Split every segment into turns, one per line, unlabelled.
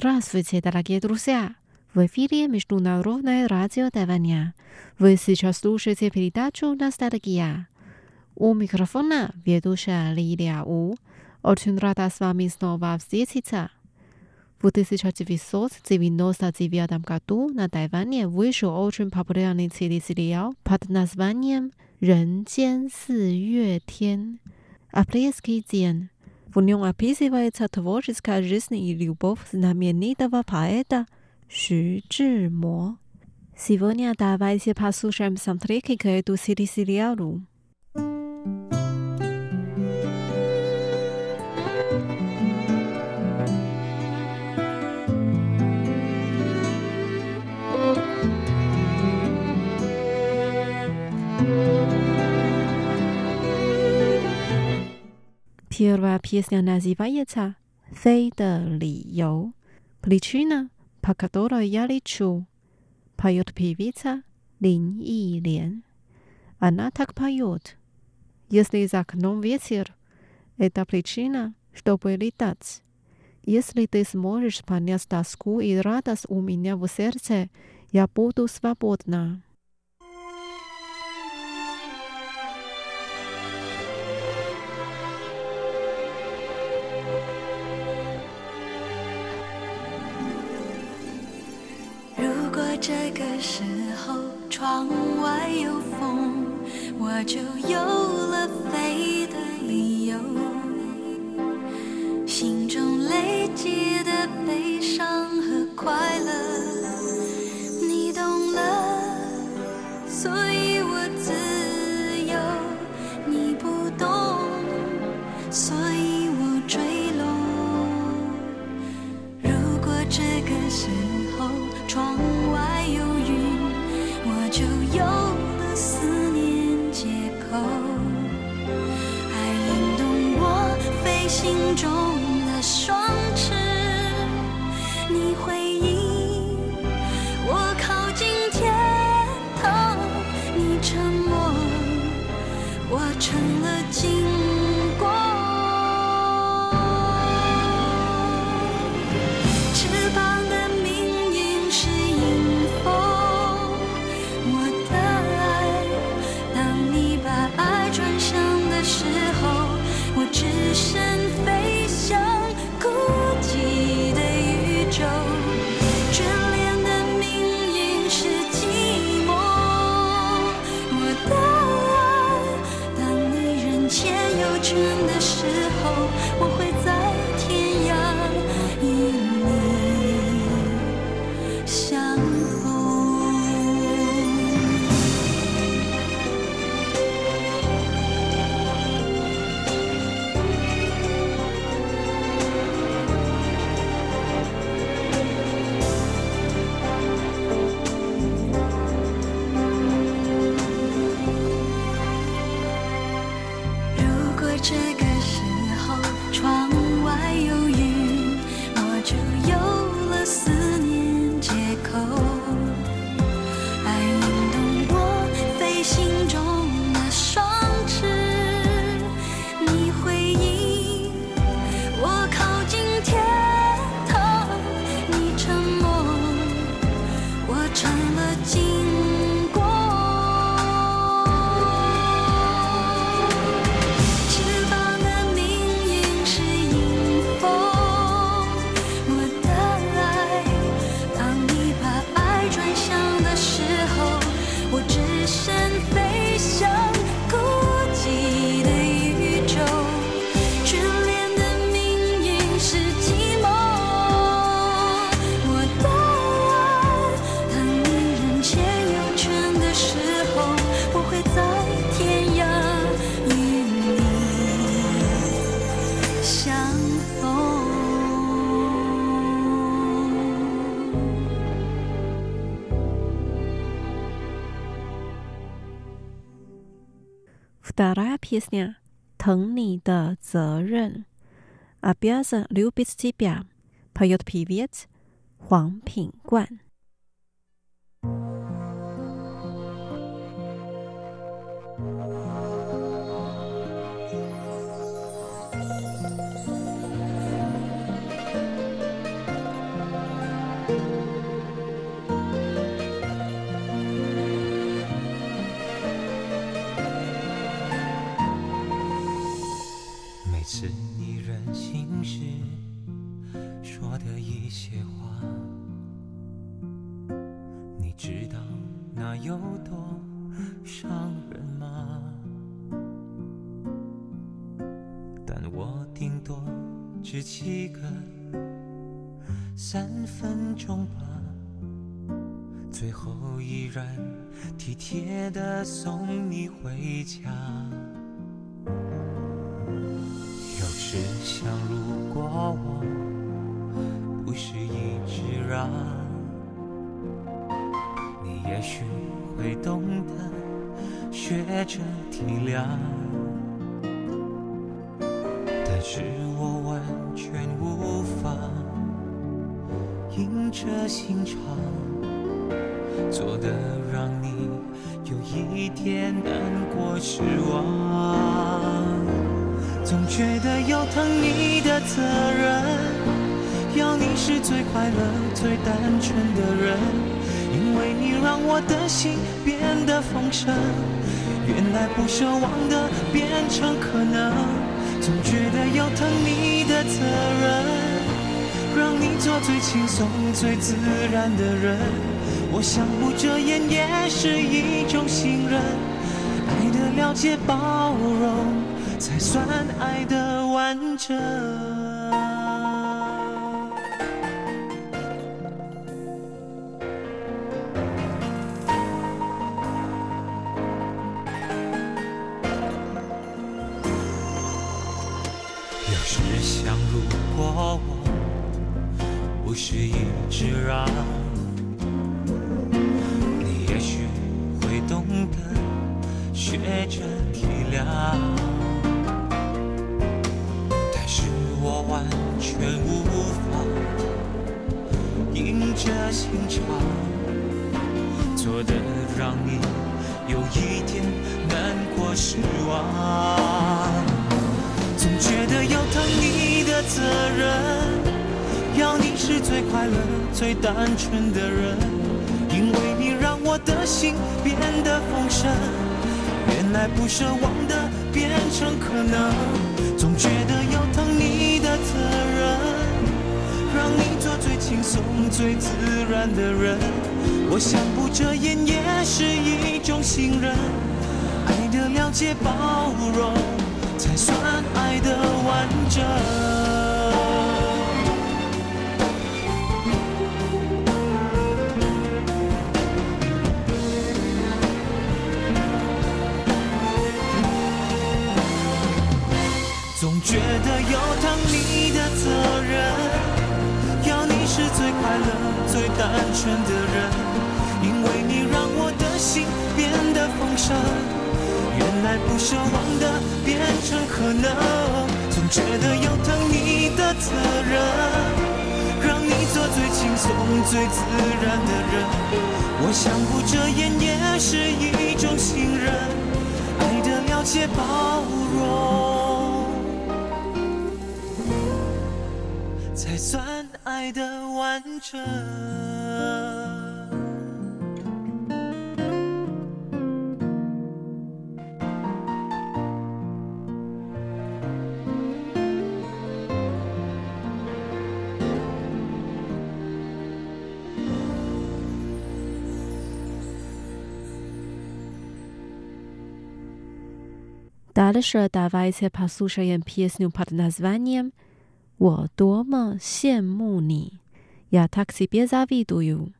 Здравствуйте, дорогие друзья! В эфире Международное радио Тайваня. Вы сейчас слушаете передачу «Ностальгия». У микрофона ведущая Лилия У. Очень рада с вами снова встретиться. В 1999 году на Тайване вышел очень популярный телесериал под названием «Рен Си Юэ Тен» – «Апрельский день». В нем описывается творческая жизнь и любовь знаменитого поэта Xu Zhimo. Сегодня давайте послушаем саундтреки к этому телесериалу. Мотивова песня называется «Фей да ли йоу». Причина, по которой я лечу, поет певица Лин И Лен. Она так поет. Если за окном ветер, это причина, чтобы летать. Если ты сможешь понять тоску и радость у меня в сердце, я буду свободна.
这个时候窗外有风，我就有了飞的理由。心中累积的悲伤和快乐，成噶拉皮斯呢？疼你的责任。阿别子刘鼻子鸡婊，朋友的
皮皮子黄品冠。
只七个三分钟吧，最后依然体贴的送你回家。有时想，如果我不是一直让，你也许会懂得学着体谅。是我完全无法硬着心肠，做的让你有一点难过失望。总觉得有疼你的责任，要你是最快乐、最单纯的人，因为你让我的心变得丰盛。原来不奢望的变成可能，总觉得有疼你的责任，让你做最轻松、最自然的人。我想不遮掩也是一种信任，爱的了解、包容。才算爱的完整。平常，做的让你有一点难过失望。总觉得有疼你的责任，要你是最快乐、最单纯的人，因为你让我的心变得丰盛。原来不奢望的变成可能，总觉得轻松、最自然的人。我想不遮掩也是一种信任，爱的了解、包容，才算爱的完整。总觉得有疼你的责任，乐、最单纯的人，因为你让我的心变得丰盛。原来不奢望的变成可能，总觉得有疼你的责任，让你做最轻松、最自然的人。我想不遮掩也是一种信任，爱的了解、包容。才算爱的完整。
Дальше давайте послушаем песню под названием 我多么羡慕你！Я
такси без ави, do you?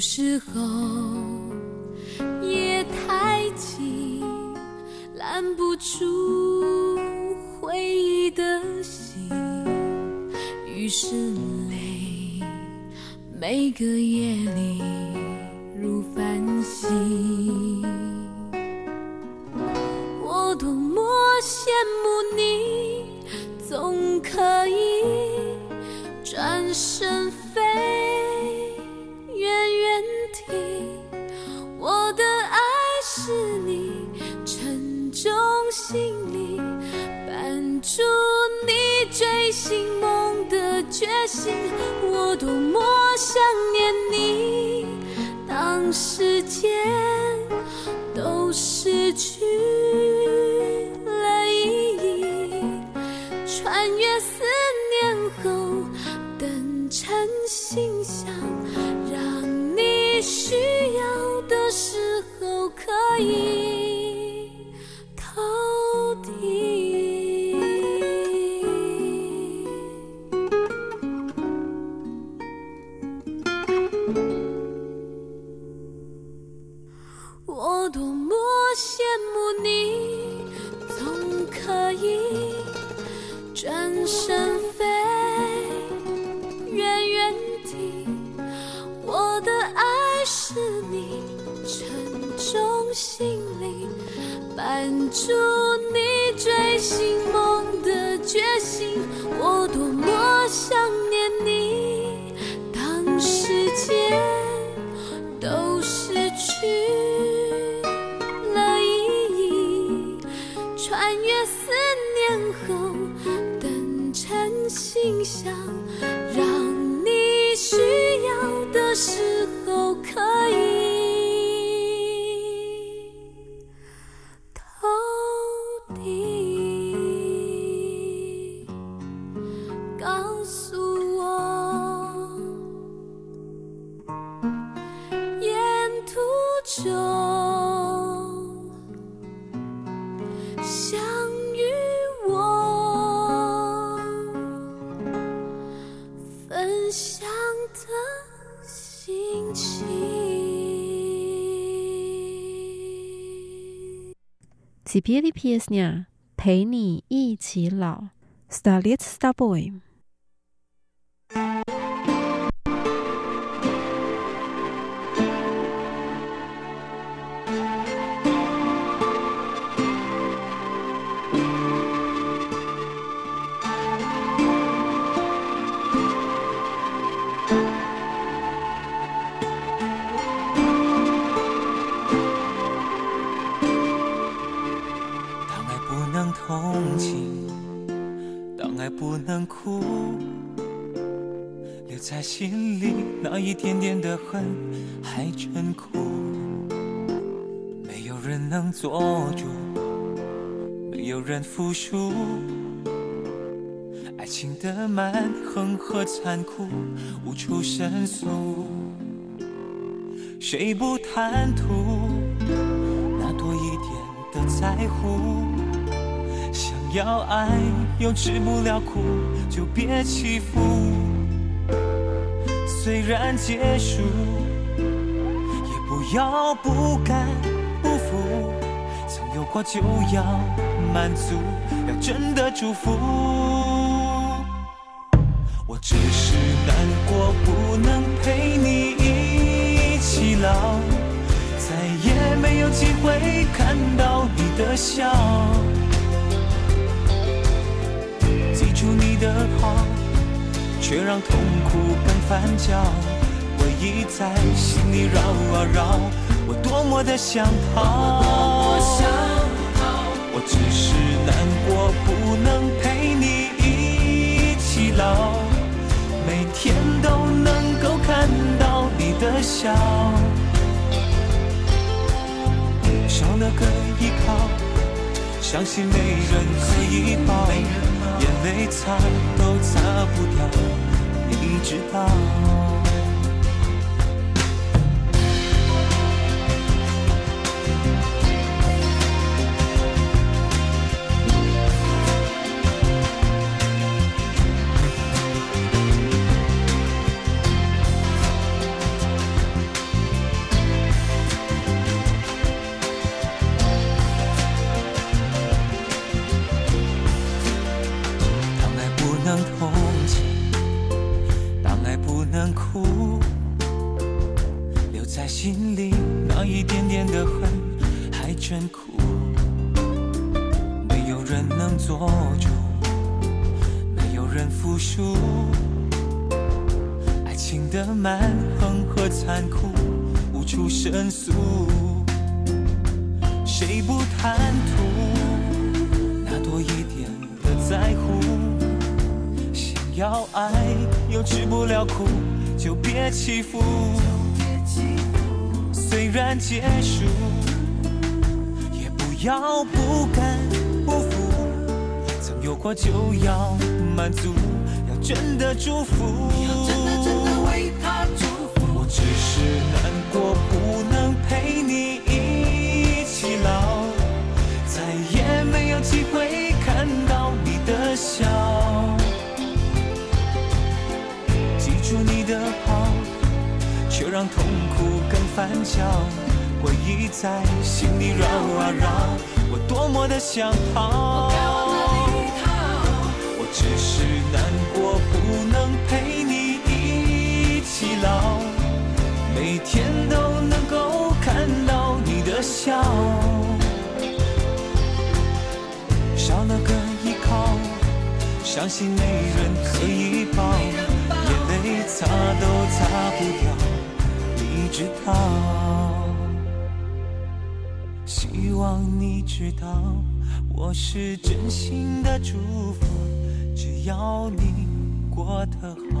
有时候夜太静，拦不住回忆的心。于是泪，每个夜里心里，伴住你追寻梦的决心。我多么想念我多么羡慕你，总可以转身飞，远远地。我的爱是你沉重行李，伴住你追星梦别的
PS 呢，陪你一起老。
Starlet Starboy。不能哭，留在心里那一点点的恨还真苦。没有人能做主，没有人服输，爱情的蛮横和残酷无处申诉，谁不贪图？那多一点的在乎。要爱又吃不了苦，就别欺负。虽然结束，也不要不甘不服。曾有过就要满足，要真的祝福。我只是难过，不能陪你一起老。再也没有机会看到你的笑。的好，却让痛苦更翻搅。回忆在心里绕啊绕，我多么的想逃。我只是难过，不能陪你一起老，每天都能够看到你的笑。少了个依靠，相信没人可以抱，眼泪擦都擦不掉，你知道。能做主，没有人服输，爱情的蛮横和残酷无处申诉，谁不贪图那多一点的在乎？想要爱又吃不了苦，就别欺负。虽然结束，也不要不甘。有过就要满足，要真的祝福。我只是难过，不能陪你一起老，再也没有机会看到你的笑。记住你的好，却让痛苦更翻搅。回忆在心里绕啊绕，我多么的想逃。天都能够看到你的笑，少了个依靠，伤心没人可以抱，眼泪擦都擦不掉，你知道。希望你知道，我是真心的祝福，只要你过得好，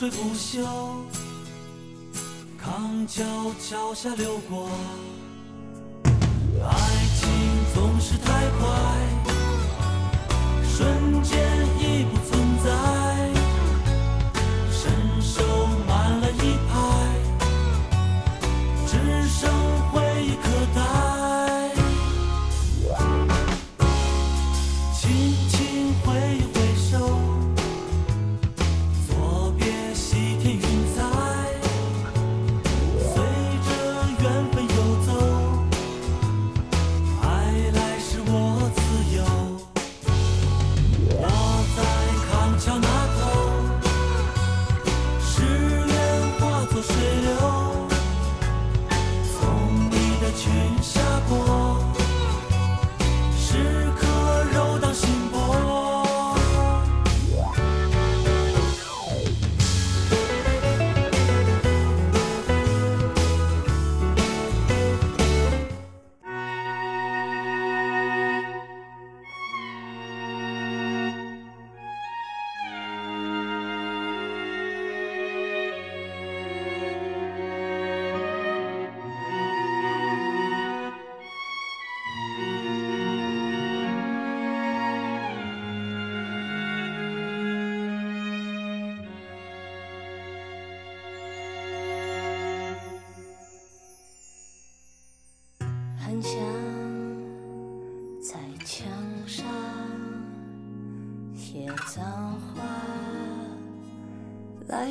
水不休，康桥桥下流过。爱情总是太快，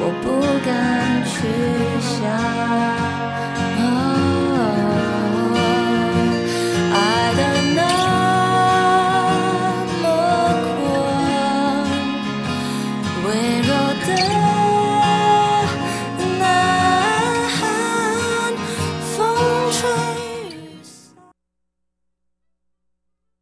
我不敢去想。